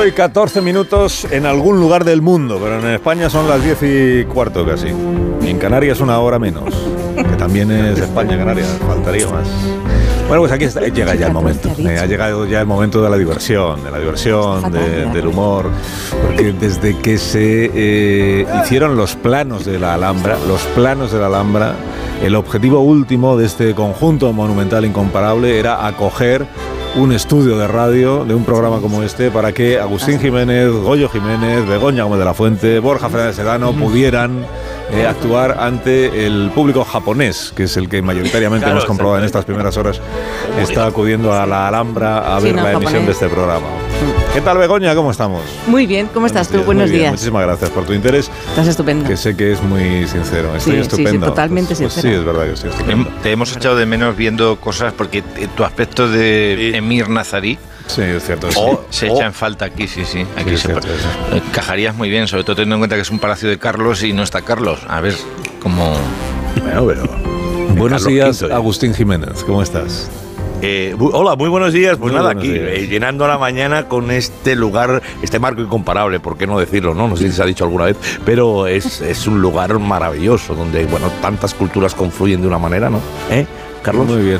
8 y 14 minutos en algún lugar del mundo, pero en España son las 10 y cuarto casi. Y en Canarias una hora menos, que también es España, Canarias, faltaría más. Bueno, pues aquí está, llega ya el momento. Eh, ha llegado ya el momento de la diversión, de la diversión, de- del humor. Porque desde que se eh, hicieron los planos de la Alhambra, los planos de la Alhambra, el objetivo último de este conjunto monumental incomparable era acoger un estudio de radio de un programa como este para que Agustín Jiménez, Goyo Jiménez, Begoña Gómez de la Fuente, Borja Fernández Sedano pudieran eh, actuar ante el público japonés, que es el que mayoritariamente Claro, hemos comprobado en estas primeras horas, está acudiendo a la Alhambra a ver la emisión de este programa. ¿Qué tal Begoña? ¿Cómo estamos? Muy bien, ¿cómo estás tú? Muy Buenos días. Muchísimas gracias por tu interés, Estás estupendo. que sé que es muy sincero. Estoy Sí, sí, sí, estupendo. totalmente Pues- pues sincero. sí, es verdad que estoy estupendo. Hem- Te hemos echado de menos viendo cosas porque eh, tu aspecto de Emir Nazarí Sí, es cierto. sí. se, se echa en falta aquí, sí, sí. Aquí Sí, se cierto, sí. encajarías muy bien, sobre todo teniendo en cuenta que es un palacio de Carlos y no está Carlos. A ver, como Bueno, pero. Buenos Carlos días, V, ya. Agustín Jiménez. ¿Cómo estás? Eh, bu- hola, muy buenos días. Pues Muy nada, aquí eh, llenando la mañana con este lugar, este marco incomparable, ¿por qué no decirlo? No, no sé si se ha dicho alguna vez, pero es, es un lugar maravilloso donde, bueno, tantas culturas confluyen de una manera, ¿no? ¿Eh, Carlos? Muy bien.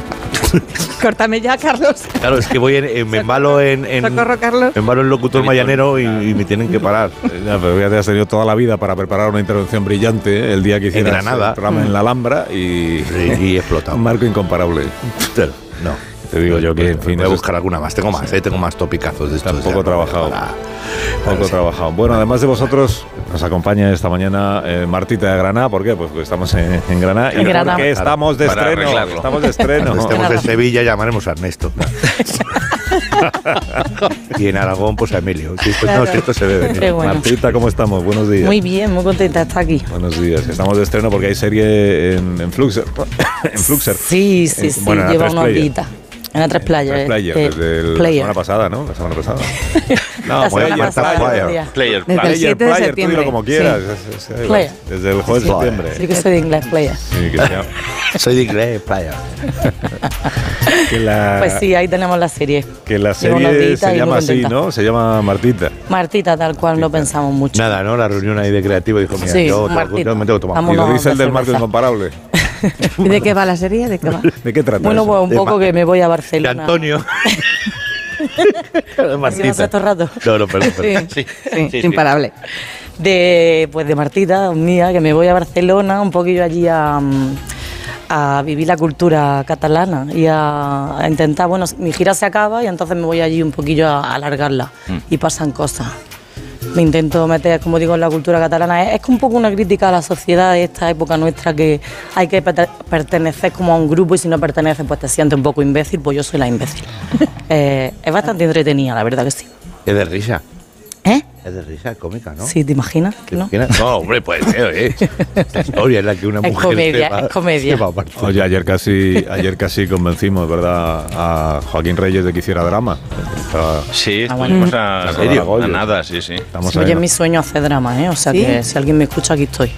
Córtame ya, Carlos. Claro, es que voy en, en- me embalo en, en, Socorro, Carlos. me embalo en locutor mañanero y, y me tienen que parar. Ya, pero ya te has tenido toda la vida para preparar una intervención brillante ¿eh? el día que hicieras Granada. el programa en la Alhambra y, Y, y explotado. un marco incomparable. Pero, no. Te digo yo que, en fin, voy a buscar alguna más. Tengo más, eh, tengo más topicazos de estos. Poco ya, trabajado. para- Poco trabajado. Bueno, además de vosotros, nos acompaña esta mañana eh, Martita de Granada. ¿Por qué? Pues porque estamos en, en Granada y En Granada. porque estamos de Para estreno. arreglarlo. Estamos de estreno. Cuando estemos en. Sevilla llamaremos a Ernesto. y en Aragón, pues a Emilio. Si esto, no, si esto se ve venir. Bueno. Martita, ¿cómo estamos? Buenos días. Muy bien, muy contenta de estar aquí. Buenos días. Estamos de estreno porque hay serie en, en Fluxer. en Fluxer. Sí, sí, sí, bueno, lleva una horita. En la tres playas. Tres player, eh, desde el- la player. semana pasada, ¿no? La semana pasada. No, La player, semana pasada, player. días. player, Desde el player. 7 de player, tú septiembre. dilo como quieras. Player. Desde el jueves de septiembre. Sí que soy de inglés, player. Sí, que, sea- Soy de inglés, que la, Pues sí, ahí tenemos la serie. que la serie se llama así. ¿no? Se llama Martita. Martita, tal cual, no pensamos mucho. Nada, ¿no? La reunión ahí de creativo dijo, mira, Sí, yo, tengo- Martita. yo me tengo que tomar. Y lo dice el de del marco incomparable. ¿Y de qué va la serie? ¿De qué va? ¿De qué trata Bueno, eso? pues un poco que me voy a Barcelona. Antonio. De sé todo rato. No, no, perdón, Sí, perdón. sí, Sí, sí. imparable. de pues de Martita, mía, que me voy a Barcelona un poquillo allí a, mm, a vivir la cultura catalana y a, a intentar, bueno, mi gira se acaba y entonces me voy allí un poquillo a, a alargarla y pasan cosas. Me intento meter, como digo, en la cultura catalana. Es, es un poco una crítica a la sociedad de esta época nuestra que hay que perte- pertenecer como a un grupo y si no perteneces pues te sientes un poco imbécil, pues yo soy la imbécil. Eh, es bastante entretenida, la verdad que sí. Es de risa. ¿Eh? Es de risa, cómica, ¿no? Sí, ¿te imaginas? ¿Te ¿No? imaginas? No, hombre, pues eh, eh. Esta historia es la que una Es mujer comedia, va- es comedia. se va a Barcelona. Oye, ayer casi, ayer casi convencimos, ¿verdad? A Joaquín Reyes de que hiciera drama. Estaba- Sí, Ah, bueno. a, ¿En serio? a nada, sí, sí. estamos Oye, ahí, es ¿no? mi sueño hacer drama, ¿eh? O sea ¿Sí? que si alguien me escucha, aquí estoy.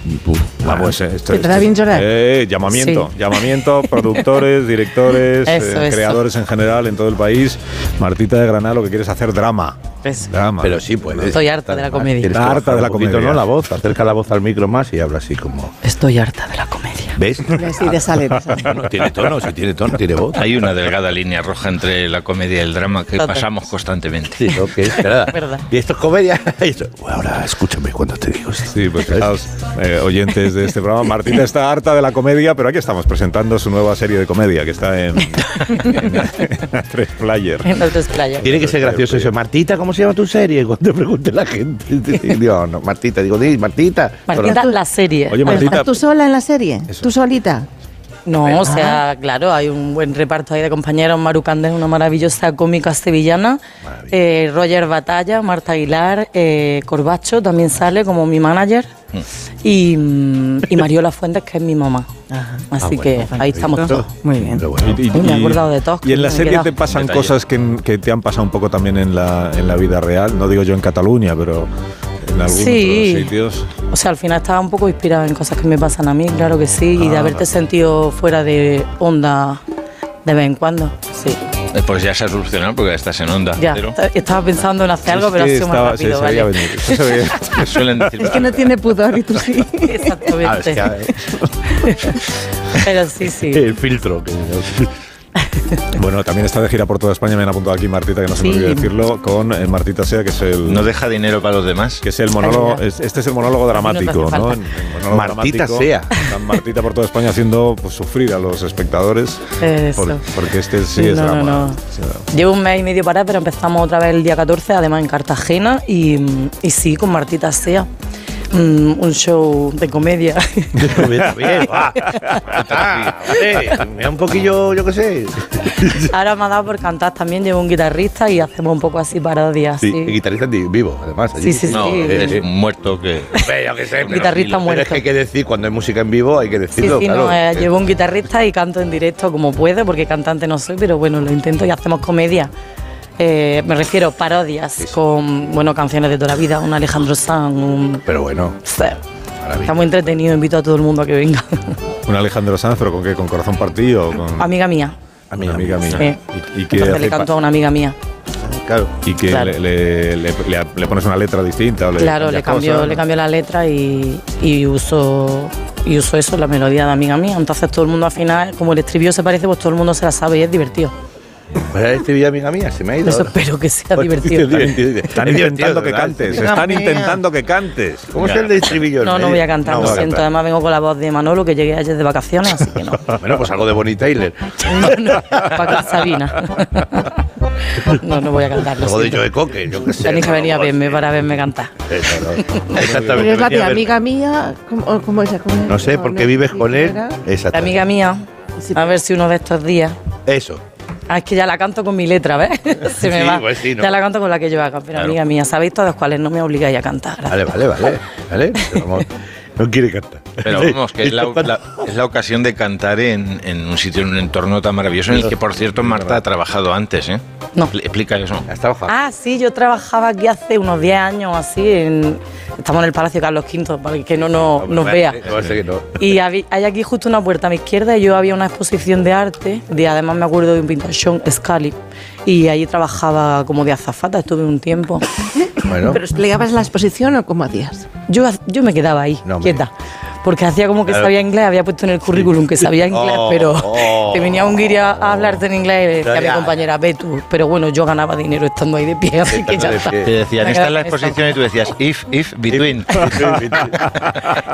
Ah, pues, esto- ¿Te da bien llorar? Eh, llamamiento, Sí. llamamiento, productores, directores, Eso, eh, eso. creadores en general en todo el país. Martita de Granada lo que quiere es hacer drama. Eso. Drama. Pero sí puedes. Estoy harta de la comedia. Harta de la poquito, comedia. ¿no? La voz, acerca la voz al micro más y habla así como. Estoy harta de la comedia. ¿Ves? Sí, te sale, te sale. No, tiene tono, sí tiene tono, tiene voz. Hay una delgada línea roja entre la comedia y el drama que Total. pasamos constantemente. Sí, ok, verdad. Verdad. Y esto es comedia. Y esto- Bueno, ahora escúchame cuando te digo esto. Sí, pues fijaos, eh, oyentes de este programa, Martita está harta de la comedia, pero aquí estamos presentando su nueva serie de comedia que está en, en, en tres player. En otros playas. Tiene que ser gracioso eso. Martita, ¿cómo se llama tu serie? Cuando te pregunte la gente. Digo, no, Martita, digo, di, Martita. Martita, la serie. Oye, Martita, ¿Estás tú sola en la serie? ¿Tú solita? No, o sea, claro, hay un buen reparto ahí de compañeros. Maru Candés, una maravillosa cómica sevillana. Eh, Roger Batalla, Marta Aguilar, eh, Corbacho también sale como mi manager. Y, mm, y Mariola Fuentes, que es mi mamá. Así Ah, que bueno, ahí estamos todos. Muy bien. Bueno. Y, me he acordado de todos, y en la serie te pasan Detalle. cosas que, que te han pasado un poco también en la, en la vida real. No digo yo en Cataluña, pero en algunos Sí. sitios. O sea, al final estaba un poco inspirada en cosas que me pasan a mí, claro que sí, y de Ah, haberte sentido fuera de onda de vez en cuando. Sí. Pues ya se ha solucionado porque estás en onda. Ya, esta- estaba pensando en hacer algo, Es pero ha que sido estaba- más rápido, veía ¿vale? venir. Me suelen decir. Es que no tiene pudor y tú sí. Exactamente. Ah, es que, Pero sí, sí. el filtro. que- Bueno, también está de gira por toda España, me han apuntado aquí Martita, que no se me Sí. olvide decirlo, con eh, Martita Sea, que es el... No deja dinero para los demás. que es el monólogo, es- este es el monólogo dramático, No ¿no? en monólogo Martita dramático, Sea. Martita por toda España haciendo pues, sufrir a los espectadores. Eso. por- porque este sí es No, drama. no. Sí, no. Llevo un mes y medio para, pero empezamos otra vez el día 14, además en Cartagena, y, y sí, con Martita Sea. Mm, un show de comedia. Bien, bien, va. Ah, vale, me da un poquillo, yo qué sé. Ahora me ha dado por cantar también, llevo un guitarrista y hacemos un poco así parodias. Sí, Sí, y guitarrista vivo, además. allí. Sí, sí, sí. No, es eh. un muerto que. Yo qué sé, pero- Guitarrista pero muerto. es que hay que decir, cuando hay música en vivo, hay que Sí, decirlo, sí, claro. no, Eh, llevo un guitarrista y canto en directo como puedo, porque cantante no soy, pero bueno, lo intento y hacemos comedia. Eh, me refiero parodias con bueno canciones de toda la vida, un Alejandro Sanz, un Pero bueno, Sí. Está muy entretenido, invito a todo el mundo a que venga. Un Alejandro Sanz, pero ¿con qué? ¿Con corazón partido? Con... amiga mía. Amiga, amiga mía. Sí. Y, y que, Entonces hace le canto a una amiga mía. Claro. y que Claro. le, le- le- le- le pones una letra distinta. O le Claro, le cambio, cosas, le cambio la letra y, y uso y uso eso, la melodía de amiga mía. Entonces todo el mundo al final, como el estribillo se parece, pues todo el mundo se la sabe y es divertido. Pues este vida amiga mía, se me ha ido. Eso ahora. espero que sea Pues, divertido. Están Es intentando divertido, que cantes. Están mía. intentando que cantes. ¿Cómo es el de estribillo? No, no voy a cantar, No lo a siento. cantar. Además vengo con la voz de Manolo, que llegué ayer de vacaciones, así que no. Bueno, pues algo de Bonnie Tyler. No, no, para Sabina. No, no voy a cantar, lo Algo de. Joe Cocker, yo qué sé. Tenéis que venir a verme para verme cantar. Eso, no. Exactamente. Pero es la tía amiga mía. ¿Cómo, cómo es? ¿Cómo es? No sé, ¿por qué vives con él? La Exacto. amiga mía, a ver si uno de estos días. Eso. Ah, es que ya la canto con mi letra, ¿ves? Se me Sí, va. pues sí, ¿no? Ya la canto con la que yo haga. Pero Claro. amiga mía, sabéis todas cuáles, no me obligáis a cantar. gracias. Vale, vale, vale. vale. Vamos, no quiere cantar. Pero vamos, que es la, la- es la ocasión de cantar en, en un sitio, en un entorno tan maravilloso en el que, por cierto, Marta ha trabajado antes, ¿eh? No. Expli- Explica eso. Has trabajado. Ah, sí, yo trabajaba aquí hace unos 10 años así. En, estamos en el Palacio Carlos V, para que no nos, nos vea. No, no. Y hay aquí justo una puerta a mi izquierda y yo había una exposición de arte, de, además me acuerdo de un pintor, Sean Scully, y allí trabajaba como de azafata, estuve un tiempo. Bueno, ¿Pero explicabas la exposición o cómo hacías? Yo, yo me quedaba ahí, No, quieta. Porque hacía como que Claro. sabía inglés, había puesto en el currículum que sabía inglés, Oh, pero oh. te venía un guiri a a hablarte en inglés y le decía a mi compañera, ve tú. Pero bueno, yo ganaba dinero estando ahí de pie, así que ya de está. Te decían, esta es la exposición y tú decías, if, if, between.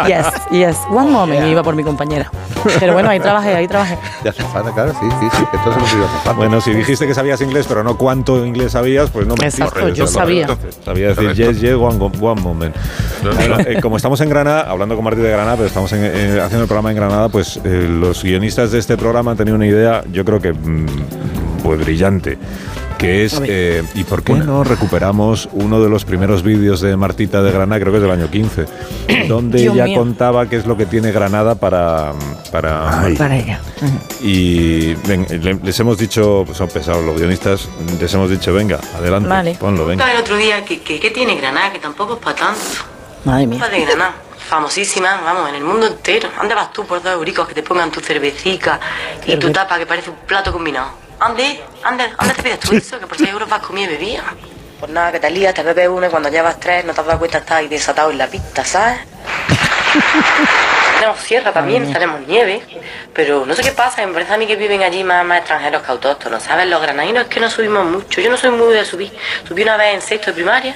Yes, yes, one moment, y iba por mi compañera. Pero bueno, ahí trabajé, ahí trabajé. de azafata, claro, sí, sí, sí. Esto se azafata. Bueno, si dijiste que sabías inglés, pero no cuánto inglés sabías, pues no me Exacto, yo sabía. Sabía decir yes, yes, one, one moment. Bueno, eh, como estamos en Granada, hablando con Martí de Granada, pero estamos en- eh, haciendo el programa en Granada, pues eh, los guionistas de este programa han tenido una idea, yo creo que mm, pues brillante. Que es, eh, ¿y por qué no recuperamos uno de los primeros vídeos de Martita de Granada, creo que es del año 15, donde Dios ella mío. contaba qué es lo que tiene Granada para, para, Ay. Para ella. y ven, le- les hemos dicho, pues son pesados los guionistas, les hemos dicho, venga, adelante, Vale. ponlo, venga. el otro día que, que, que tiene Granada, que tampoco es para tanto. Madre mía. de Granada, famosísima, vamos, en el mundo entero. ¿Dónde vas tú por dos euricos que te pongan tu cervecica y tu tapa que parece un plato combinado? ¿Dónde? ¿Dónde, ¿Dónde te pides tú eso? Que por 6 euros vas comiendo y bebida. Pues nada, que te lías, te bebes uno y cuando llevas tres no te has dado cuenta estás ahí desatado en la pista, ¿sabes? tenemos sierra también, tenemos nieve, pero no sé qué pasa, me parece a mí que viven allí más, más extranjeros que autóctonos, ¿sabes? Los granadinos es que no subimos mucho, yo no soy muy de subir, subí una vez en sexto de primaria.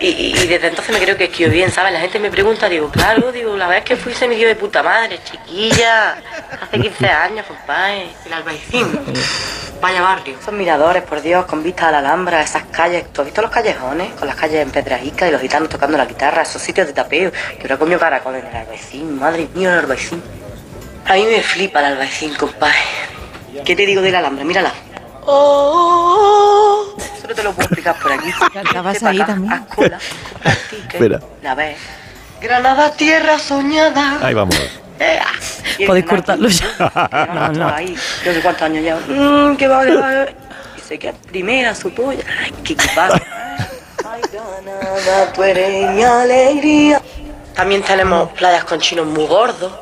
Y, desde entonces me creo que esquivo bien, ¿sabes? La gente me pregunta, digo, claro, digo, la vez que fui se me dio de puta madre, chiquilla, hace 15 años, compadre, el albaicín. Vaya barrio. Esos miradores, por Dios, con vista a la Alhambra, esas calles. ¿Tú has visto los callejones? Con las calles en Pedrajica y los gitanos tocando la guitarra, esos sitios de tapeo. Que ahora comió caracol en el albaicín. Madre mía, el albaicín. A mí me flipa el albaicín, compadre. ¿Qué te digo de la Alhambra? Mírala. Oh, solo te lo puedo explicar por aquí. Cantabas ahí también. ticket, Espera. La ves. Granada, tierra soñada. Ahí vamos. Podéis cortarlo ya. no, no. Ahí, no sé cuántos años ya. Mmm, que va, que va. Y se queda primera su polla. Ay, qué equipazo. Ay, Granada, tú eres mi alegría. También tenemos playas con chinos muy gordos.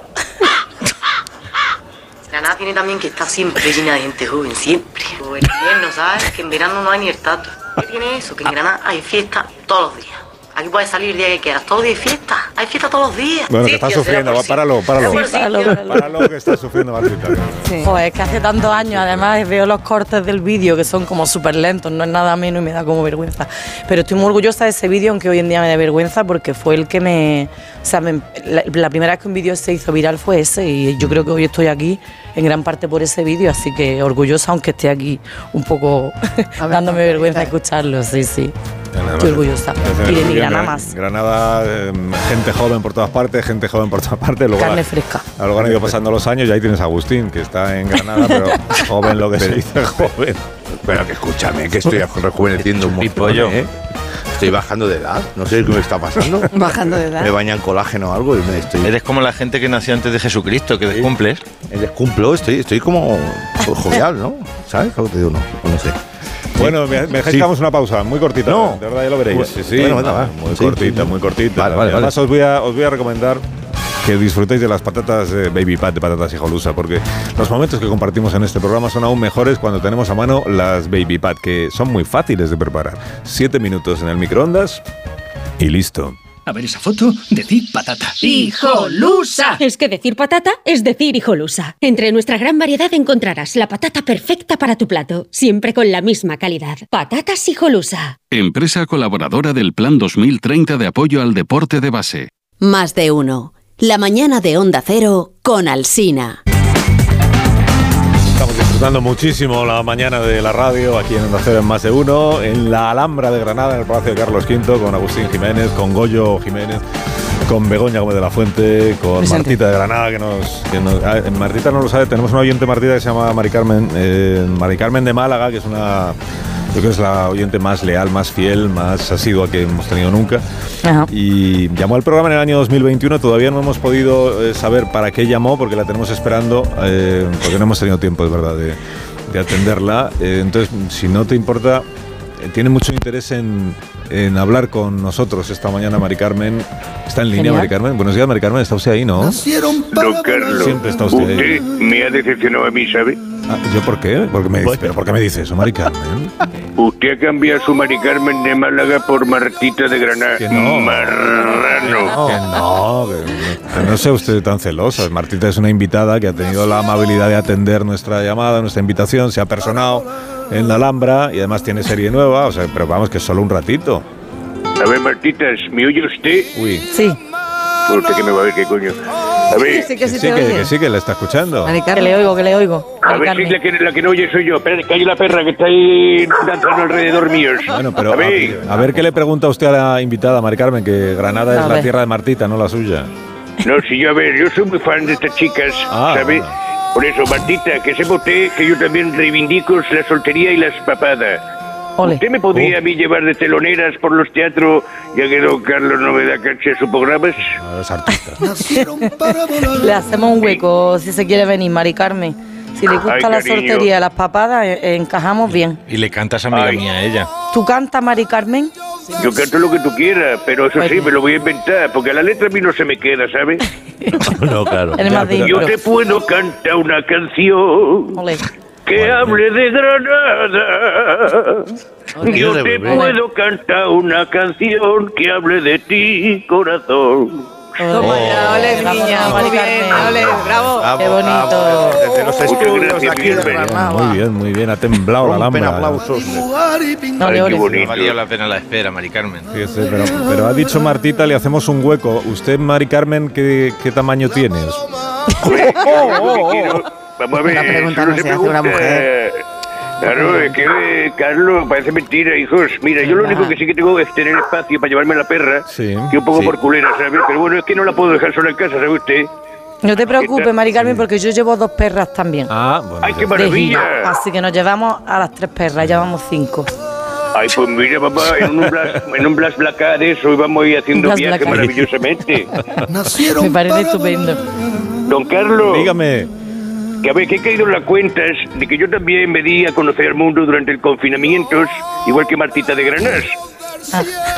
Granada tiene también que estar siempre llena de gente joven, siempre. En invierno, ¿sabes? Que en verano no hay ni el tato. ¿Qué tiene eso? Que en Granada hay fiesta todos los días. Aquí puedes salir el día que quieras, todos los días hay fiesta. Hay fiesta todos los días. Bueno, que Sí, está tío, será sufriendo, va, páralo, páralo. Sí, Páralo, páralo. Para lo que está sufriendo Martita. Sí. Joder, es que hace tantos años, además veo los cortes del vídeo que son como súper lentos, no es nada menos y me da como vergüenza. Pero estoy muy orgullosa de ese vídeo, aunque hoy en día me da vergüenza porque fue el que me. O sea, me- la, la primera vez que un vídeo se hizo viral fue ese y yo creo que hoy estoy aquí en gran parte por ese vídeo, así que orgullosa, aunque esté aquí un poco ver, dándome vergüenza claro. escucharlo, sí, sí. Nada Estoy orgullosa. Y de mi Gran- Granada más. Granada, eh, gente joven por todas partes, gente joven por todas partes. Luego Carne la- fresca. Luego han ido pasando los años y ahí tienes a Agustín, que está en Granada, pero joven lo que se dice joven. Pero que escúchame, que estoy rejuveneciendo un Mi montón. pollo. ¿eh? Estoy bajando de edad, no sé qué me está pasando. Bajando de edad. Me bañan colágeno o algo y me estoy. Eres como la gente que nació antes de Jesucristo, que descumples. Descumplo, estoy, estoy como pues, jovial, ¿no? ¿Sabes? Que te digo, no, no sé. Bueno, me, Sí. una pausa, muy cortita. No. De verdad, ya lo veréis. Bueno, Sí, sí. bueno, va. Muy Sí, cortita, sí. muy cortita. Vale, vale, Además, Os, voy a, os voy a recomendar que disfrutéis de las patatas Baby Pat de patatas hijolusa, porque los momentos que compartimos en este programa son aún mejores cuando tenemos a mano las Baby Pat, que son muy fáciles de preparar. Siete minutos en el microondas y listo. A ver esa foto, decir patata. ¡Hijolusa! Es que decir patata es decir hijolusa. Entre nuestra gran variedad encontrarás la patata perfecta para tu plato, siempre con la misma calidad. Patatas hijolusa. Empresa colaboradora del Plan 2030 de apoyo al deporte de base. Más de uno. La mañana de Onda Cero con Alsina. Estamos disfrutando muchísimo la mañana de la radio aquí en Onda Cero en Más de Uno, en la Alhambra de Granada, en el Palacio de Carlos V, con Agustín Jiménez, con Goyo Jiménez, con Begoña Gómez de la Fuente, con Presente. Martita de Granada, que nos, que nos- ah, Martita no lo sabe, tenemos una oyente Martita que se llama Mari Carmen, eh, Mari Carmen de Málaga, que es una... Yo creo que es la oyente más leal, más fiel, más asidua que hemos tenido nunca. Ajá. Y llamó al programa en el año 2021. Todavía no hemos podido eh, saber para qué llamó, porque la tenemos esperando, eh, porque no hemos tenido tiempo, es verdad, de, de atenderla. Eh, entonces, si no te importa, eh, tiene mucho interés en, en hablar con nosotros esta mañana, Mari Carmen. ¿Está en línea, Genial. Mari Carmen? Buenos días, Mari Carmen. ¿Está usted ahí, no? Don Carlos, Siempre está usted ahí. usted me ha decepcionado a mí, ¿sabe? Ah, ¿Yo por qué? Porque me, dice- ¿Pero por qué me dice eso, Mari Carmen? Usted ha cambiado su Mari Carmen de Málaga por Martita de Granada. Que no. Marrano. Que no, que, que no sea usted tan celosa. Martita es una invitada que ha tenido la amabilidad de atender nuestra llamada, nuestra invitación, se ha personado en la Alhambra y además tiene serie nueva, o sea, pero vamos, que es solo un ratito. A ver, Martitas, ¿me oye usted? Uy, Sí, Pues usted que me va a ver qué coño. A ver, Sí, que que sí sí, te que, oye. que sí, que le está escuchando. Que le oigo, que le oigo. a ver si la que, la que no oye soy yo. Espera, que hay una perra que está ahí danzando alrededor mío. Bueno, pero a ver, a, a ver qué le pregunta usted a la invitada, Mari Carmen, que Granada es la tierra de Martita, no la suya. no, si yo, a ver, yo soy muy fan de estas chicas, Ah, ¿sabe? bueno. Por eso, Martita, que sepa usted que yo también reivindico la soltería y las papadas. Ole. ¿Usted me podría a mí llevar de teloneras por los teatros, ya que don Carlos no me da cancha a sus programas? No, es artista. Le hacemos un hueco si se quiere venir, Mari Carmen. Si le gusta Ay, la cariño. y las papadas, eh, encajamos bien. Y le cantas amiga Ay. mía a ella. ¿Tú cantas, Mari Carmen? Yo canto lo que tú quieras, pero eso sí, Bueno. me lo voy a inventar, porque a la letra a mí no se me queda, ¿sabes? No, claro. Más de Yo te puedo cantar una canción Ole. Que hable de Granada. Yo te puedo cantar una canción que hable de ti, corazón. Toma ya, ole, Bravo, niña, muy bien, ole, bravo. Qué bonito. Desde los estudios aquí de Miguel. Granada. Muy bien, muy bien, ha temblado la Alhambra. aplausos. Ole, ole. No bonito. valió la pena la espera, Mari Carmen. Pero, pero ha dicho Martita, le hacemos un hueco. ¿Usted, Mari Carmen, qué, qué tamaño tienes? Vamos a ver, Una pregunta no se hace una mujer. Claro, es que, eh, Carlos, parece mentira, hijos. Mira, yo lo único que sí que tengo es tener espacio para llevarme a la perra. Sí. Que un poco Sí. por culera, ¿sabes? Pero bueno, es que no la puedo dejar sola en casa, ¿sabe usted? No te preocupes, Mari Carmen, porque yo llevo dos perras también. Ah, bueno. ¡Ay, qué maravilla! Así que nos llevamos a las tres perras, ya vamos cinco. Ay, pues mira, papá, en un Blas, en un Blas Black de eso íbamos a ir haciendo Blas viaje maravillosamente. Me parece estupendo. Don Carlos, Dígame. Que a ver, que he caído en las cuentas de que yo también me di a conocer al mundo durante el confinamiento, igual que Martita de Granás.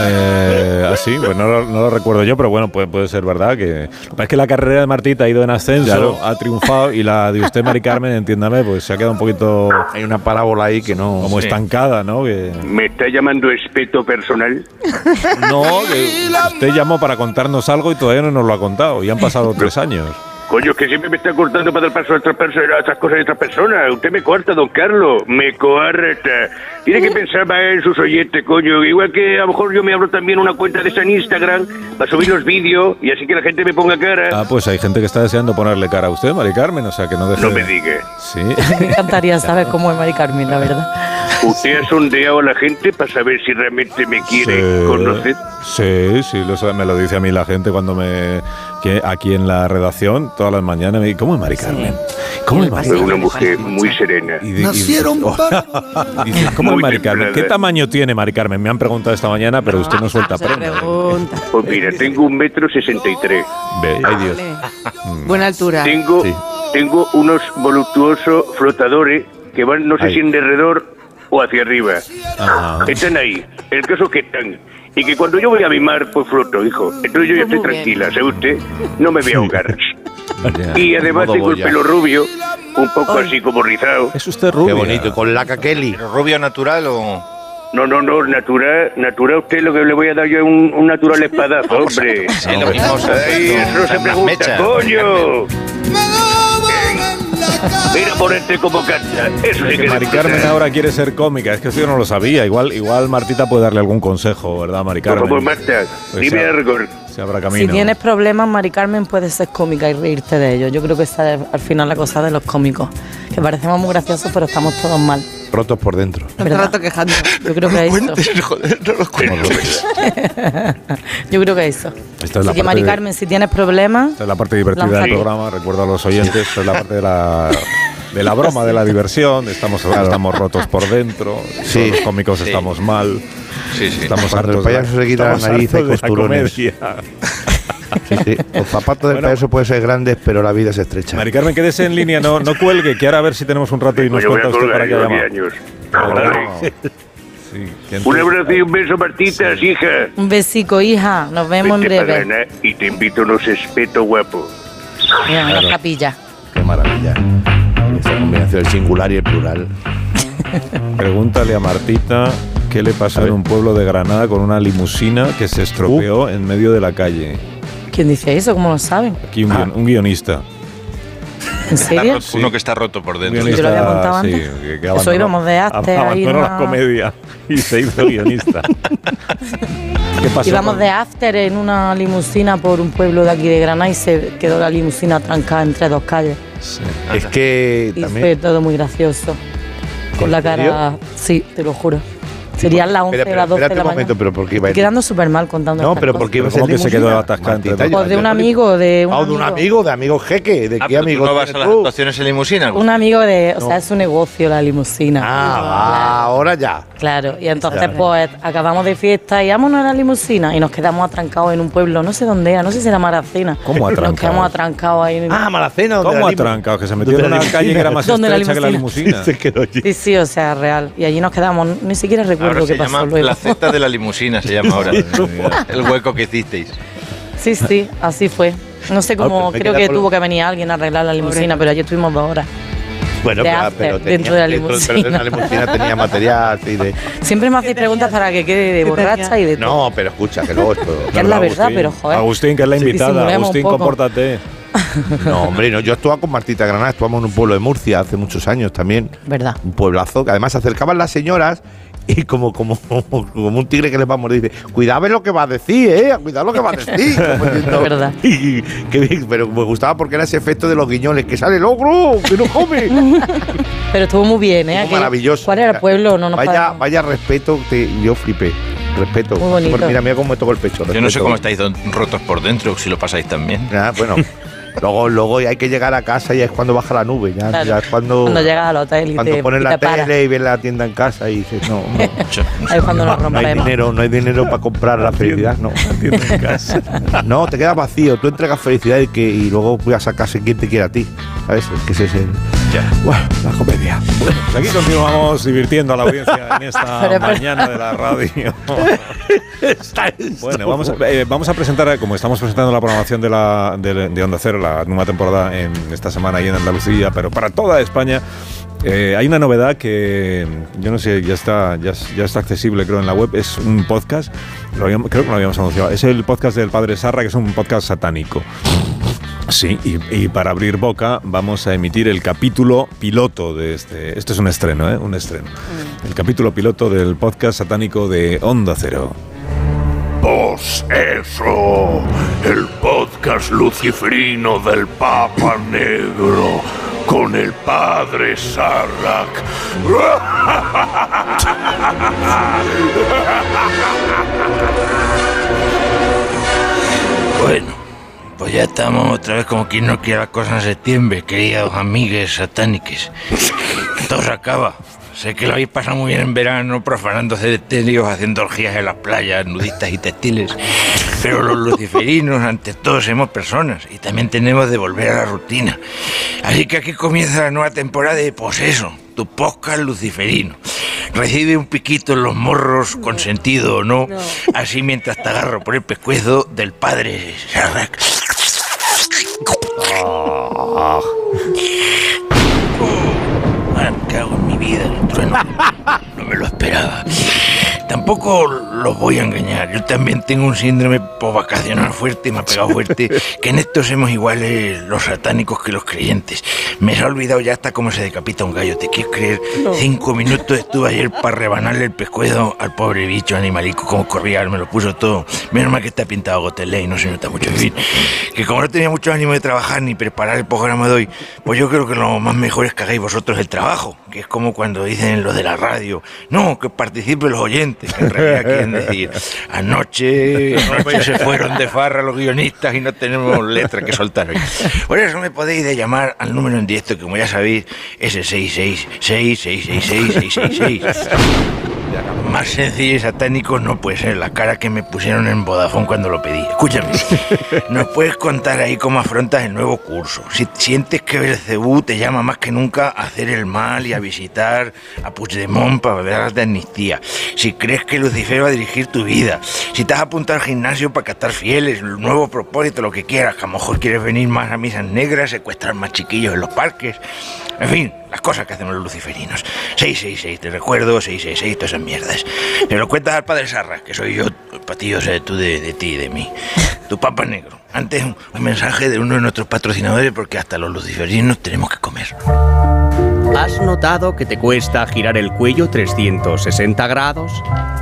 Eh, así, pues no lo, no lo recuerdo yo, pero bueno, puede, puede ser verdad que. lo que pasa Es que la carrera de Martita ha ido en ascenso, Claro. ha triunfado y la de usted, Mari Carmen, entiéndame, pues se ha quedado un poquito. Hay una parábola ahí que no. Como Sí. estancada, ¿no? Que, ¿Me está llamando espeto personal? no, que usted llamó para contarnos algo y todavía no nos lo ha contado. Y han pasado tres años. Coño, es que siempre me está cortando para dar paso a otras personas, a otras cosas de otras personas. Usted me corta, don Carlos, me coarta. Tiene que pensar más en sus oyentes, coño. Igual que a lo mejor yo me abro también una cuenta de esa en Instagram para subir los vídeos y así que la gente me ponga cara. Ah, pues hay gente que está deseando ponerle cara a usted, Mari Carmen, o sea que no deje. No me diga. Sí. Me encantaría saber cómo es Mari Carmen, la verdad. ¿Usted ha sondeado a la gente para saber si realmente me quiere Sí. conocer? Sí, sí, lo me lo dice a mí la gente cuando me. que aquí en la redacción, todas las mañanas, me dice, ¿cómo es Mari Carmen? ¿Cómo es Mari Fue una Carmen? mujer muy serena. Y de- y de- oh, dice, ¿Cómo es Mari Carmen? ¿Qué tamaño tiene Mari Carmen? Me han preguntado esta mañana, pero usted no suelta prenda. Pues mira, tengo un metro sesenta y tres. Ve, ay Dios. Buena altura. Tengo, Sí. tengo unos voluptuosos flotadores que van, no sé Ahí. si en derredor o hacia arriba. Ajá. Están ahí. El caso es que están. Y que cuando yo voy a mi mar, pues floto, hijo. Entonces yo ya estoy tranquila, ¿sabe usted? No me voy a ahogar. Y además tengo el pelo rubio, un poco así como rizado. Es usted Qué rubia. bonito. Y con laca Kelly. ¿Pero rubio natural o...? No, no, no, natural, natural usted lo que le voy a dar yo es un, un natural espadazo, hombre. Sí, lo mismo. Ay, eso no se pregunta, coño. Mira ponerte como canta. Eso sí Que que Mari. Carmen ahora quiere ser cómica. Es que esto yo no lo sabía. Igual, igual Martita puede darle algún consejo, ¿verdad, Mari Por Carmen? favor, Pues dime se- algo. Se abra Si tienes problemas, Mari Carmen puede ser cómica y reírte de ellos. Yo creo que esa es al final la cosa de los cómicos. Que parecemos muy graciosos, pero estamos todos mal. Rotos por dentro. El ¿verdad? rato quejando. Yo creo que es eso. Yo creo que eso. Esta es Así que parte Mari de- Carmen, si tienes problemas, Esta es la parte divertida del programa. Recuerdo a los oyentes. Esta es la parte de la, de la broma, de la diversión. Estamos, estamos rotos por dentro. Sí. Todos los cómicos Sí. estamos mal. Sí, sí. Estamos Cuando el hartos de- payaso se quita la nariz, la costurones. Sí, sí. Los zapatos del Bueno. payaso pueden ser grandes, pero la vida es estrecha. Mari Carmen, quédese en línea, no, no cuelgue, que ahora a ver si tenemos un rato y nos voy a cuenta usted para qué yo ha a mis llamado. años. Claro. Sí, ¿quién Un abrazo y un beso, Martitas, hija. un besico, hija. Nos vemos en Vete breve. ganar y te invito a unos espetos guapos. Mira, una capilla. Qué maravilla. Esa combinación del singular y el plural. Pregúntale a Martita qué le pasó en un pueblo de Granada con una limusina que se estropeó en medio de la calle. ¿Quién dice eso? ¿Cómo lo saben? Aquí un, guion- un guionista. ¿En serio? Roto- Uno que está roto por dentro. Yo lo había contado sí, antes. que- que Eso íbamos de ahí Abandonó en la una- comedia y se hizo guionista. ¿Qué pasó? Íbamos de after en una limusina por un pueblo de aquí de Granada y se quedó la limusina trancada entre dos calles. Sí. Es que Y fue también. todo muy gracioso. Con la cara. Sí, te lo juro. Serían las 11 Espera, o las 12 espérate de la un momento, mañana. pero ¿por qué iba a Estoy quedando súper mal contando No, estas pero cosas. ¿por qué iba a ¿Pero ser cómo que se quedó limusina? atascada entre Martita, dos? Pues de un amigo, de un Ah, de un amigo, de amigo jeque. ¿De Ah, qué pero tú amigo no vas a tienes las tú? actuaciones en limusina? Un amigo de. O sea, es su negocio la limusina. Ah, va, ahora ya. Claro, y entonces pues acabamos de fiesta y vámonos a la limusina y nos quedamos atrancados en un pueblo, no sé dónde era, no sé si era Maracena. ¿Cómo Nos atrancados? quedamos atrancados ahí. Ah, Malacena. donde ¿Cómo la limu- atrancado? Que se metió en donde la una calle que era más ¿Dónde la estrecha que la limusina? limusina. Se quedó allí. Sí, sí, o sea, real. Y allí nos quedamos, ni siquiera recuerdo Ahora qué se pasó llama luego. la cesta de la limusina, se llama ahora. El hueco que hicisteis. Sí, sí, así fue. No sé Ah, cómo, me creo que tuvo que venir alguien a arreglar la limusina, pero allí estuvimos dos horas. Bueno, de pero, after, pero tenía, dentro de la dentro- pero limusina. la limusina tenía material y de. Siempre me hacéis preguntas para que quede de borracha y de todo. No, pero escucha, que luego esto. Que es la verdad, pero joder. Agustín, que es la invitada. Agustín, compórtate. No, hombre, no, yo estuve con Martita Granada, estuvamos en un pueblo de Murcia hace muchos años también. ¿Verdad? Un pueblazo que además se acercaban las señoras y como, como, como, un tigre que les va a morder, dice, cuidado lo que va a decir, eh, cuidado lo que va a decir. Como diciendo, Es verdad. Y, bien, pero me gustaba porque era ese efecto de los guiñoles, que sale el ogro, que no come. Pero estuvo muy bien, ¿eh? Maravilloso. ¿Cuál era el pueblo? No nos vaya, paramos. vaya respeto, te- yo flipé. Respeto. Muy bonito. Mira, mira cómo me tocó el pecho. Yo no sé cómo estáis rotos por dentro, si lo pasáis también. Ah, bueno. Luego, luego hay que llegar a casa y es cuando baja la nube. Ya, Claro. ya es cuando, Cuando llegas al hotel y cuando te, pones y la te paras. tele y ves la tienda en casa y dices, no, no, Ahí es cuando nos no hay dinero, no hay dinero para comprar la felicidad, no. No, te quedas vacío, tú entregas felicidad y, que, y luego voy a sacarse quien te quiera a ti. ¿Sabes? Es que ese es el, Ya. Bueno, la comedia. Pues aquí continuamos divirtiendo a la audiencia en esta Pero, pero- mañana de la radio. Está. Bueno, vamos a, eh, vamos a presentar, como estamos presentando la programación de, la, de, de Onda Cero, la nueva temporada en esta semana ahí en Andalucía, pero para toda España, eh, hay una novedad que yo no sé, ya está, ya, es- ya está accesible creo en la web, es un podcast, lo habíamos- creo que lo habíamos anunciado, es el podcast del Padre Sarra, que es un podcast satánico. Sí, y, y para abrir boca vamos a emitir el capítulo piloto de este. Esto es un estreno, ¿eh? Un estreno. El capítulo piloto del podcast satánico de Onda Cero. Pues eso, el podcast luciferino del Papa Negro con el padre Sarrak. Bueno, pues ya estamos otra vez como quien no quiere la cosa en septiembre, queridos amigues satániques. Todo se acaba. Sé que lo habéis pasado muy bien en verano, profanando cementerios, haciendo orgías en las playas, nudistas y textiles. Pero los luciferinos, ante todo, somos personas y también tenemos de volver a la rutina. Así que aquí comienza la nueva temporada de Pues eso, tu podcast luciferino. Recibe un piquito en los morros, consentido o no, así mientras te agarro por el pescuezo del padre Sarrak. Ah, me cago en mi No me lo esperaba. Tampoco los voy a engañar. Yo también tengo un síndrome vacacional fuerte, me ha pegado fuerte, que en esto somos iguales los satánicos que los creyentes. Me se ha olvidado ya hasta cómo se decapita un gallo. ¿Te quieres creer? Cinco minutos estuve ayer para rebanarle el pescuezo al pobre bicho animalico, como corría, me lo puso todo. Menos mal que está pintado gotelé y no se nota mucho. En fin, que como no tenía mucho ánimo de trabajar ni preparar el programa de hoy, pues yo creo que lo más mejor es que hagáis vosotros el trabajo, que es como cuando dicen los de la radio, no, que participen los oyentes, que en realidad quieren decir, anoche, anoche se fueron de farra los guionistas y no tenemos letra que soltar hoy. Por eso me podéis de llamar al número en directo, que como ya sabéis, es el 666-666-666. Más sencillo y satánico no puede ser la cara que me pusieron en Vodafone cuando lo pedí. Escúchame, ¿nos puedes contar ahí cómo afrontas el nuevo curso? Si sientes que Belcebú te llama más que nunca a hacer el mal y a visitar a Puigdemont para hablar de amnistía. Si crees que Lucifer va a dirigir tu vida. Si te has apuntado al gimnasio para captar fieles, un nuevo propósito, lo que quieras. Que a lo mejor quieres venir más a misas negras, secuestrar más chiquillos en los parques. En fin, las cosas que hacemos los luciferinos. 666, te recuerdo, 666, todas esas mierdas. Me lo cuentas al padre Sarra, que soy yo, ti, yo sé tú de, de ti y de mí. Tu papa negro. Antes un, un mensaje de uno de nuestros patrocinadores, porque hasta los luciferinos tenemos que comer. ¿Has notado que te cuesta girar el cuello 360 grados?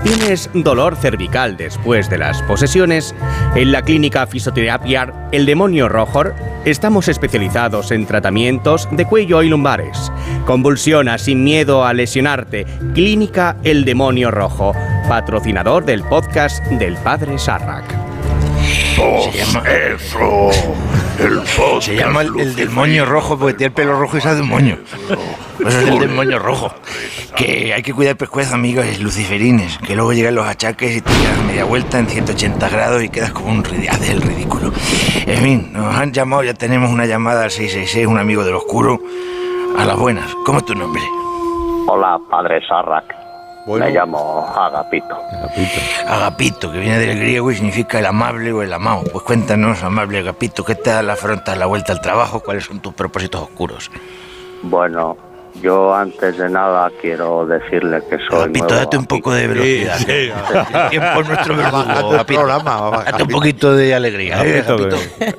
¿Tienes dolor cervical después de las posesiones? En la clínica Fisioterapia El Demonio Rojo estamos especializados en tratamientos de cuello y lumbares. Convulsiona sin miedo a lesionarte. Clínica El Demonio Rojo, patrocinador del podcast del Padre Sarrak. Se llama, Eso, el se llama el, el rojo, porque tiene el pelo rojo y sabe un moño. Pues es el demonio rojo. Que hay que cuidar el pescuezo, amigos, es luciferines. Que luego llegan los achaques y te das media vuelta en 180 grados y quedas como un ridi- haces el ridículo. En fin, nos han llamado, ya tenemos una llamada al 666, un amigo del oscuro. A las buenas. ¿Cómo es tu nombre? Hola, padre Sarrak. Bueno. Me llamo Agapito. Agapito, que viene del griego y significa el amable o el amado. Pues cuéntanos, amable Agapito, ¿qué tal afrontas la vuelta al trabajo? ¿Cuáles son tus propósitos oscuros? Bueno, yo antes de nada quiero decirle que soy Agapito, nuevo date un poco de velocidad. Sí, sí. El tiempo es nuestro verdugo, Agapito. Date un Agapito. poquito de alegría. ¿eh, Agapito, Agapito?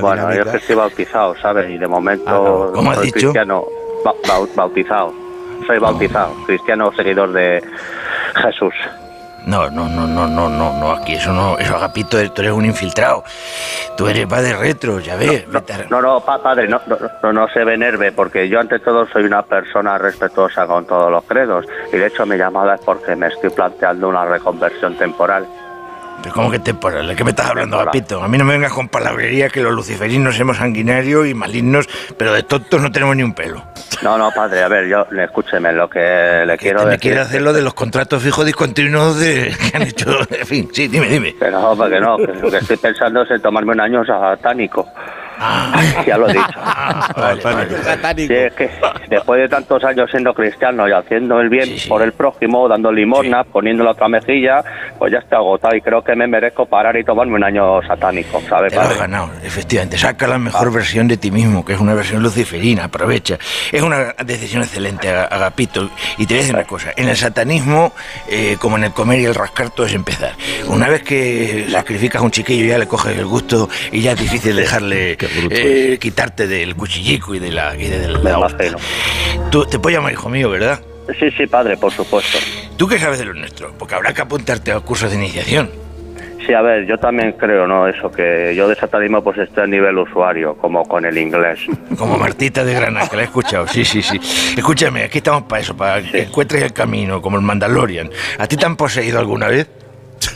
Bueno, yo es que estoy bautizado, ¿sabes? Y de momento Ah, no. ¿Cómo has soy dicho? cristiano ba- bau- bautizado. Soy bautizado, cristiano seguidor de Jesús. No, no, no, no, no, no, no, aquí eso no, eso Agapito, tú eres un infiltrado. Tú eres padre retro, ya ves. a- No, no, pa- padre, no, no, no, no se venerve, porque yo ante todo soy una persona respetuosa con todos los credos. Y de hecho mi llamada es porque me estoy planteando una reconversión temporal. Pero ¿cómo que temporal? ¿De qué me estás hablando, Temporal. Agapito? A mí no me vengas con palabrería que los luciferinos somos sanguinarios y malignos, pero de tontos no tenemos ni un pelo. No, no, padre, a ver, yo, escúcheme, lo que le quiero este me decir... quiere hacer lo de los contratos fijos discontinuos de, que han hecho. En fin, sí, dime, dime. Que no, porque no, que lo que estoy pensando es en tomarme un año satánico. ya lo he dicho. Sí, es que después de tantos años siendo cristiano y haciendo el bien por el prójimo, dando limosna, poniendo la otra mejilla, pues ya estoy agotado y creo que me merezco parar y tomarme un año satánico, ¿sabes? Te lo has padre? ganado, efectivamente. Saca la mejor versión de ti mismo, que es una versión luciferina, aprovecha. Es una decisión excelente, Aga- Agapito. Y te voy a decir una cosa, en el satanismo, eh, como en el comer y el rascar, todo es empezar. Una vez que sacrificas a un chiquillo, ya le coges el gusto y ya es difícil dejarle eh, quitarte del cuchillico y de la... Y de la imagino. Tú te puedes llamar hijo mío, ¿verdad? Sí, sí, padre, por supuesto. ¿Tú qué sabes de lo nuestro? Porque habrá que apuntarte a cursos de iniciación. Sí, a ver, yo también creo, ¿no? Eso, que yo de satanismo pues estoy a nivel usuario, como con el inglés. Como Martita de Granada, que la he escuchado. Sí, sí, sí. Escúchame, aquí estamos para eso, para que encuentres el camino, como el Mandalorian. ¿A ti te han poseído alguna vez?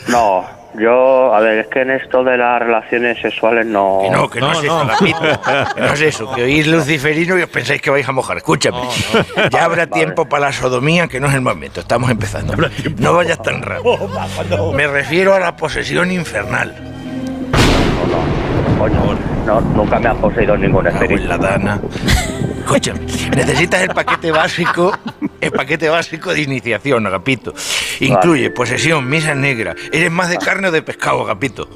No, yo, a ver, es que en esto de las relaciones sexuales no... Que no, que no, es eso, Agapito. Que no es eso, que oís luciferino y os pensáis que vais a mojar. Escúchame, ya habrá tiempo para la sodomía, que no es el momento, estamos empezando. No vayas tan rápido. Me refiero a la posesión infernal. No, nunca me han poseído ningún espíritu. la dana. Escúchame, necesitas el paquete básico, el paquete básico de iniciación, Agapito. Incluye posesión, misa negra. ¿Eres más de carne o de pescado, Agapito?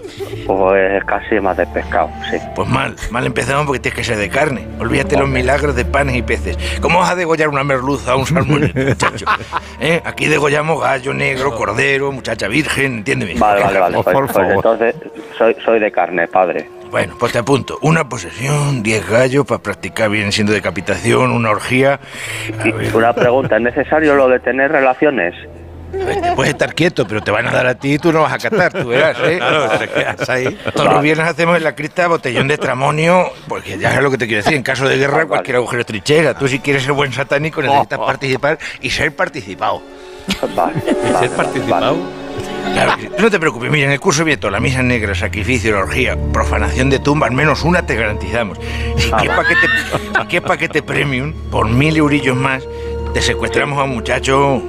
Pues casi más de pescado, sí. Pues mal, mal empezamos porque tienes que ser de carne. Olvídate los milagros de panes y peces. ¿Cómo vas a degollar una merluza o un salmón, muchacho? ¿Eh? Aquí degollamos gallo negro, cordero, muchacha virgen, entiéndeme. Vale, vale, vale. Pues, pues entonces soy, soy de carne, padre. Bueno, pues te apunto. Una posesión, 10 gallos para practicar bien siendo decapitación, una orgía. A ver, Una pregunta, ¿es necesario lo de tener relaciones? pues te puedes estar quieto, pero te van a dar a ti y tú no vas a catar, tú verás, ¿eh? Claro, te quedas ahí. Todos los viernes hacemos en la cripta botellón de tramonio, porque ya es lo que te quiero decir, en caso de guerra cualquier agujero es trinchera. Tú si quieres ser buen satánico necesitas participar y ser participado. Vale, ¿Ser participado? Claro, no te preocupes, mira, en el curso viene todo, la misa negra, sacrificio, la orgía, profanación de tumba, al menos una te garantizamos. Si quieres paquete, si quieres paquete premium, por mil eurillos más, te secuestramos a un muchacho,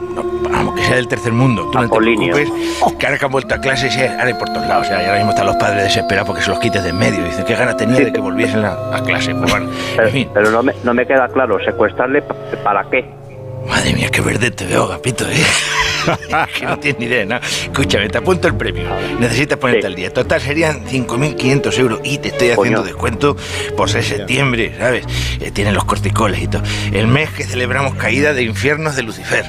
vamos, que sea del tercer mundo. Tú no te preocupes, que ahora que han vuelto a clase, ahora hay por todos lados. O sea, y ahora mismo están los padres desesperados porque se los quites de en medio. Dicen, qué ganas tenía de que volviesen a, a clase. Pues bueno, Pero, en fin. pero no, me, no me queda claro, ¿secuestrarle pa- para qué? Madre mía, qué verde te veo, Gapito, ¿eh? que no tienes ni idea de nada. Escúchame, te apunto el premio. Necesitas ponerte al día. Total serían 5.500 euros y te estoy haciendo Coño. descuento por ser septiembre, ¿sabes? Eh, tienen los corticoles y todo. El mes que celebramos caída de infiernos de Lucifer.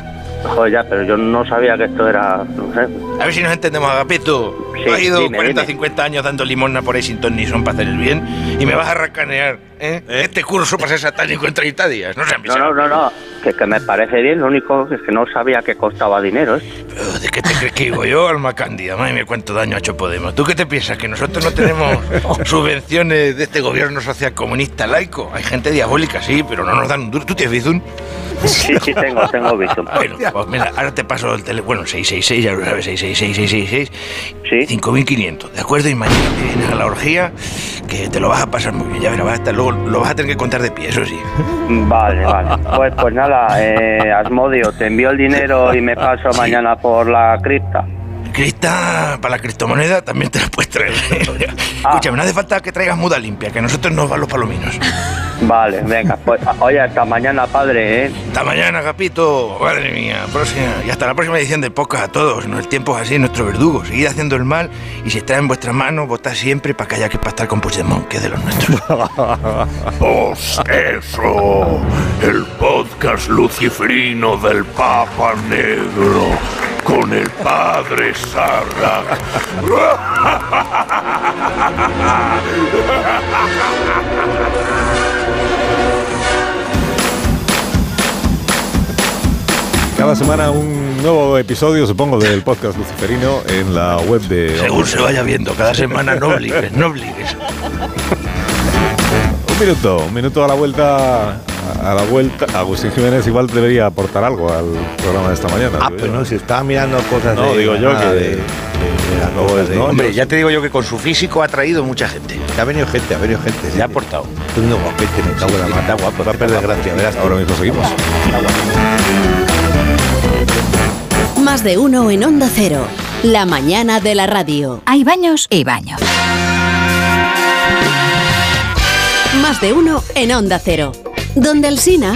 Joder, ya, pero yo no sabía que esto era, no sé. A ver si nos entendemos, Agapito. Sí, Tú has ido dime, 40, dime. 50 años dando limosna por ahí sin ton ni son para hacer el bien y me vas a racanear, ¿eh? Este curso para ser satánico en 30 días. No No, no, no, no, que, que me parece bien, lo único es que no sabía que costaba dinero, ¿eh? Pero, ¿De qué te crees que digo yo, alma cándida? Madre mía, cuánto daño ha hecho Podemos. ¿Tú qué te piensas? ¿Que nosotros no tenemos subvenciones de este gobierno social comunista laico? Hay gente diabólica, sí, pero no nos dan un duro. ¿Tú tienes Bizum? Sí, sí, tengo, tengo Bizum. Bueno, pues mira, ahora te paso el teléfono. Bueno, 666, ya lo sabes, 666, 666. 5500, ¿de acuerdo? Y mañana te vienes a la orgía, que te lo vas a pasar muy bien. Ya verás, vas a estar luego, lo vas a tener que contar de pie, eso sí. Vale, vale. Pues, pues nada, eh, Asmodio, te envío el dinero y me paso mañana por la cripta. Crista, para la criptomoneda también te la puedes traer. Escúchame, no hace falta que traigas muda limpia, que a nosotros nos van los palominos. Vale, venga, pues oye, hasta mañana, padre, ¿eh? Hasta mañana, Capito. Madre mía. Próxima. Y hasta la próxima edición del podcast a todos. No, el tiempo es así, nuestro verdugo. Seguid haciendo el mal y si está en vuestras manos, votad siempre para que haya que pastar con Puigdemont, que es de los nuestros. Pues eso, el podcast luciferino del Papa Negro con el padre Sarra. Cada semana un nuevo episodio, supongo, del podcast luciferino en la web de... Según se vaya viendo, cada semana no obligues, no obligues. Un minuto, un minuto a la vuelta. A la vuelta, Agustín Jiménez igual debería aportar algo al programa de esta mañana. Ah, digo pues yo. no, si estaba mirando cosas No, de- digo yo que- de, de- cosas no, Hombre, ya te digo yo que con su físico ha traído mucha gente. Ha venido gente, ha venido gente. Le ha aportado. Tú no guapete, me cago en la mano. Está guapo, va a perder gracia, verás. Ahora mismo seguimos. Más de uno en Onda Cero. La mañana de la radio. Hay baños y baños. Más de uno en Onda Cero. Donde Alsina.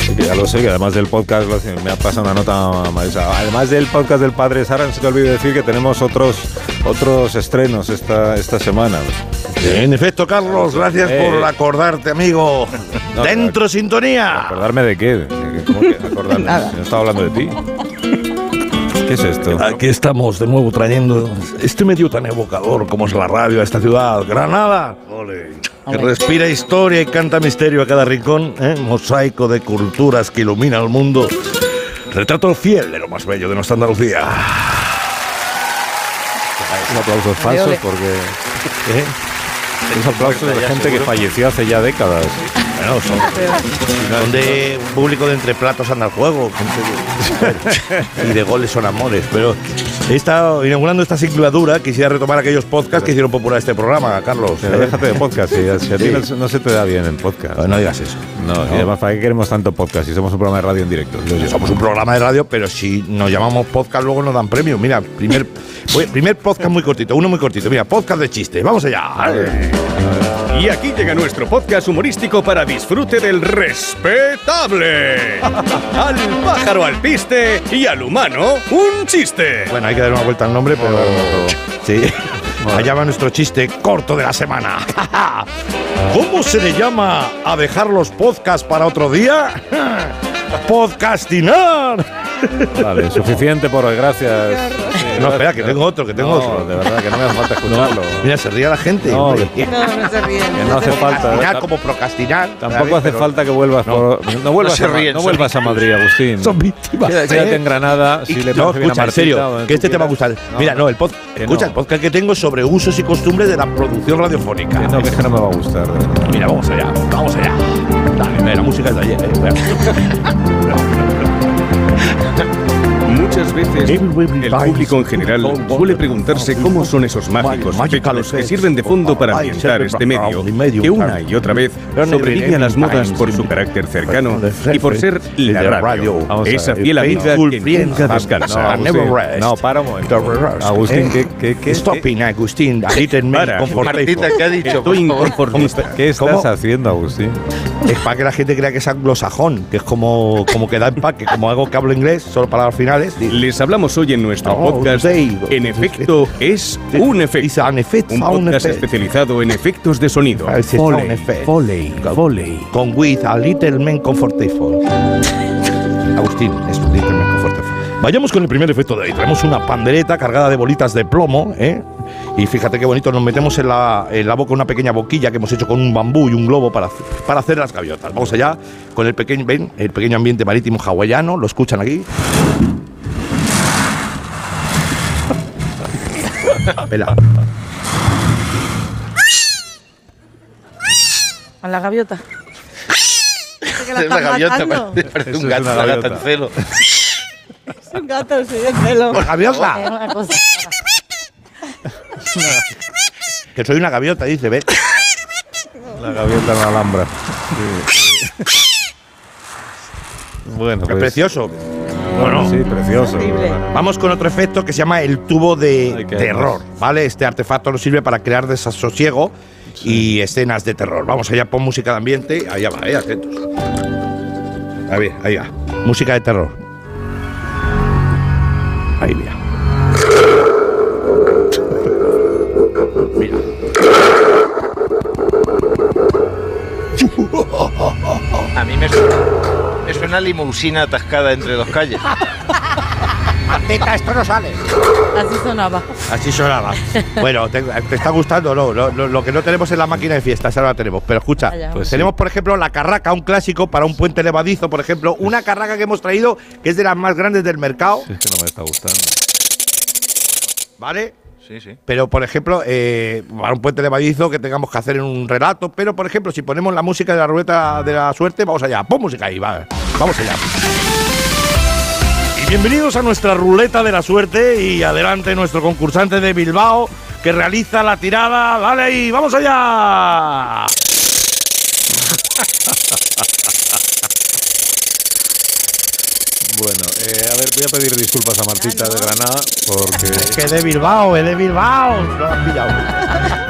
Sí, que ya lo sé, que además del podcast, sé, me ha pasado una nota Marisa. Además del podcast del padre Sara, no se te olvide decir que tenemos otros otros estrenos esta, esta semana. En efecto, Carlos, gracias Eh. por acordarte, amigo. No, Dentro sintonía. ¿Acordarme de qué? ¿Cómo que acordarme? Nada. No estaba hablando de ti. ¿Qué es esto? Aquí estamos de nuevo trayendo este medio tan evocador como es la radio a esta ciudad, Granada. Que respira historia y canta misterio a cada rincón, ¿eh? mosaico de culturas que ilumina el mundo. Retrato fiel de lo más bello de nuestra Andalucía. Son aplausos falsos ole. porque. ¿eh? Esos aplausos de gente que falleció hace ya décadas. Bueno, son, son de público de entre platos anda el juego. gente de- y de goles son amores. Pero he estado inaugurando esta singladura. Quisiera retomar aquellos podcasts que hicieron popular este programa, Carlos. Pero déjate de podcast, si, si a ti Sí. no, se te da bien el podcast. No, no digas eso. No, y además, ¿para qué queremos tanto podcast si somos un programa de radio en directo? Somos un programa de radio, pero si nos llamamos podcast, luego nos dan premios. Mira, primer, primer podcast muy cortito, uno muy cortito. Mira, podcast de chistes. Vamos allá. Y aquí llega nuestro podcast humorístico para disfrute del respetable. Al pájaro alpiste y al humano un chiste. Bueno, hay que dar una vuelta al nombre, pero. Sí. Allá va nuestro chiste corto de la semana. ¿Cómo se le llama a dejar los podcasts para otro día? Podcastinar. Vale, suficiente por hoy, gracias. No, espera, que tengo otro, que tengo No, otro. de verdad, que no me hace falta escucharlo. Mira, se ría la gente. No, que- No, no se. Que no hace falta. Procrastinar ¿eh? como procrastinar. Tampoco hace falta que vuelvas por. No vuelvas, se a, ríen, no se vuelvas a Madrid, Agustín. Son víctimas. Quédate, quédate en Granada. Si le no, bien a escucha, en serio, que este te va a gustar. No, Mira, no, el pod- que escucha, no. el podcast que tengo sobre usos y costumbres de la producción radiofónica. No, que es que no me va a gustar. Mira, vamos allá, vamos allá. Dale, la música es de ayer, eh. Ha ha ha. Muchas veces el público en general suele preguntarse cómo son esos mágicos efectos que sirven de fondo para ambientar este medio, que una y otra vez sobrevive a las modas por su carácter cercano y por ser la radio, esa fiel amiga que nunca No, descansa. No, para un momento. Agustín, ¿qué, qué, qué, Stopping, Agustín. Para. comfortable. ¿qué ha dicho? Estoy inconformista. ¿Qué estás ¿Cómo? haciendo, Agustín? Es para que la gente crea que es anglosajón, que es como, como que da empaque, como algo que hablo inglés, solo palabras finales. Les hablamos hoy en nuestro Oh, podcast. En efecto, es un efecto. Un podcast especializado en efectos de sonido. Effect. Foley, foley. Con with a little man comfortable. Agustín, es little man comfortable. Vayamos con el primer efecto de hoy. Traemos una pandereta cargada de bolitas de plomo, ¿eh? Y fíjate qué bonito, nos metemos en la, en la boca una pequeña boquilla que hemos hecho con un bambú y un globo para, para hacer las gaviotas. Vamos allá con el pequeño, ven, el pequeño ambiente marítimo hawaiano, lo escuchan aquí. Vela. A la gaviota. Que la están matando. Eso es una gaviota. celo. Es un gato, sí, de pelo. ¡Gaviota! Es una cosa. Que soy una gaviota, dice, ¿ves? La gaviota en la Alhambra. Sí. Bueno, Es pues, precioso. Bueno, sí, precioso. Vamos con otro efecto que se llama el tubo de Ay, terror. ¿vale? Este artefacto nos sirve para crear desasosiego y escenas de terror. Vamos allá, pon música de ambiente. Allá va, eh, atentos. A ver, ahí va. Música de terror. Ahí. Mira. Suena limusina atascada entre dos calles. Martita, esto no sale. Así sonaba. Así sonaba. Bueno, ¿te, te está gustando o no? Lo, lo- lo que no tenemos es la máquina de fiestas, ahora la tenemos. Pero escucha. Pues tenemos, por ejemplo, la carraca, un clásico para un puente levadizo, por ejemplo. Una carraca que hemos traído que es de las más grandes del mercado, Sí, es que no me está gustando. ¿vale? Sí, sí. Pero, por ejemplo, eh, para un puente levadizo que tengamos que hacer en un relato. Pero, por ejemplo, si ponemos la música de la ruleta de la suerte, vamos allá. Pon música ahí, va. Vamos allá. Y bienvenidos a nuestra ruleta de la suerte. Y adelante nuestro concursante de Bilbao que realiza la tirada. Dale ahí, vamos allá. Bueno, eh, a ver, voy a pedir disculpas a Martita de Granada porque... Que de Bilbao, es de Bilbao. No lo has pillado.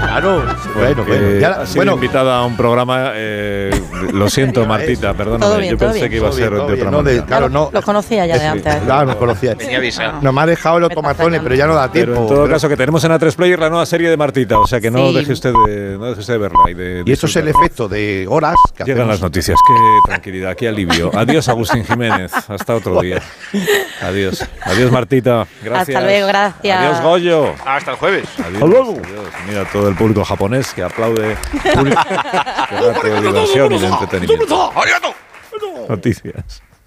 Claro, bueno, bueno. Ya, ha sido bueno, invitada a un programa. eh, lo siento, Martita, perdóname. Bien, Yo pensé bien. que iba a ser bien, de otra no, de- manera. claro, no. Los conocía ya de antes. Claro, nos conocía. Venía avisado. Nos me ha dejado los tomatones, pero ya no da Pero tiempo. en todo caso, que tenemos en A3 Player la nueva serie de Martita, o sea que no Sí. deje usted de, no deje usted de verla. Y, de, y eso es el efecto de horas que Llegan hacemos. las noticias, qué tranquilidad, qué alivio. Adiós, Agustín Jiménez. Hasta otro día. Adiós. Adiós, Martita. Gracias. Hasta luego, gracias. Adiós, Goyo. Hasta el jueves. Adiós, adiós. Mira todo el público japonés que aplaude. Qué rato de diversión y de entretenimiento. Noticias.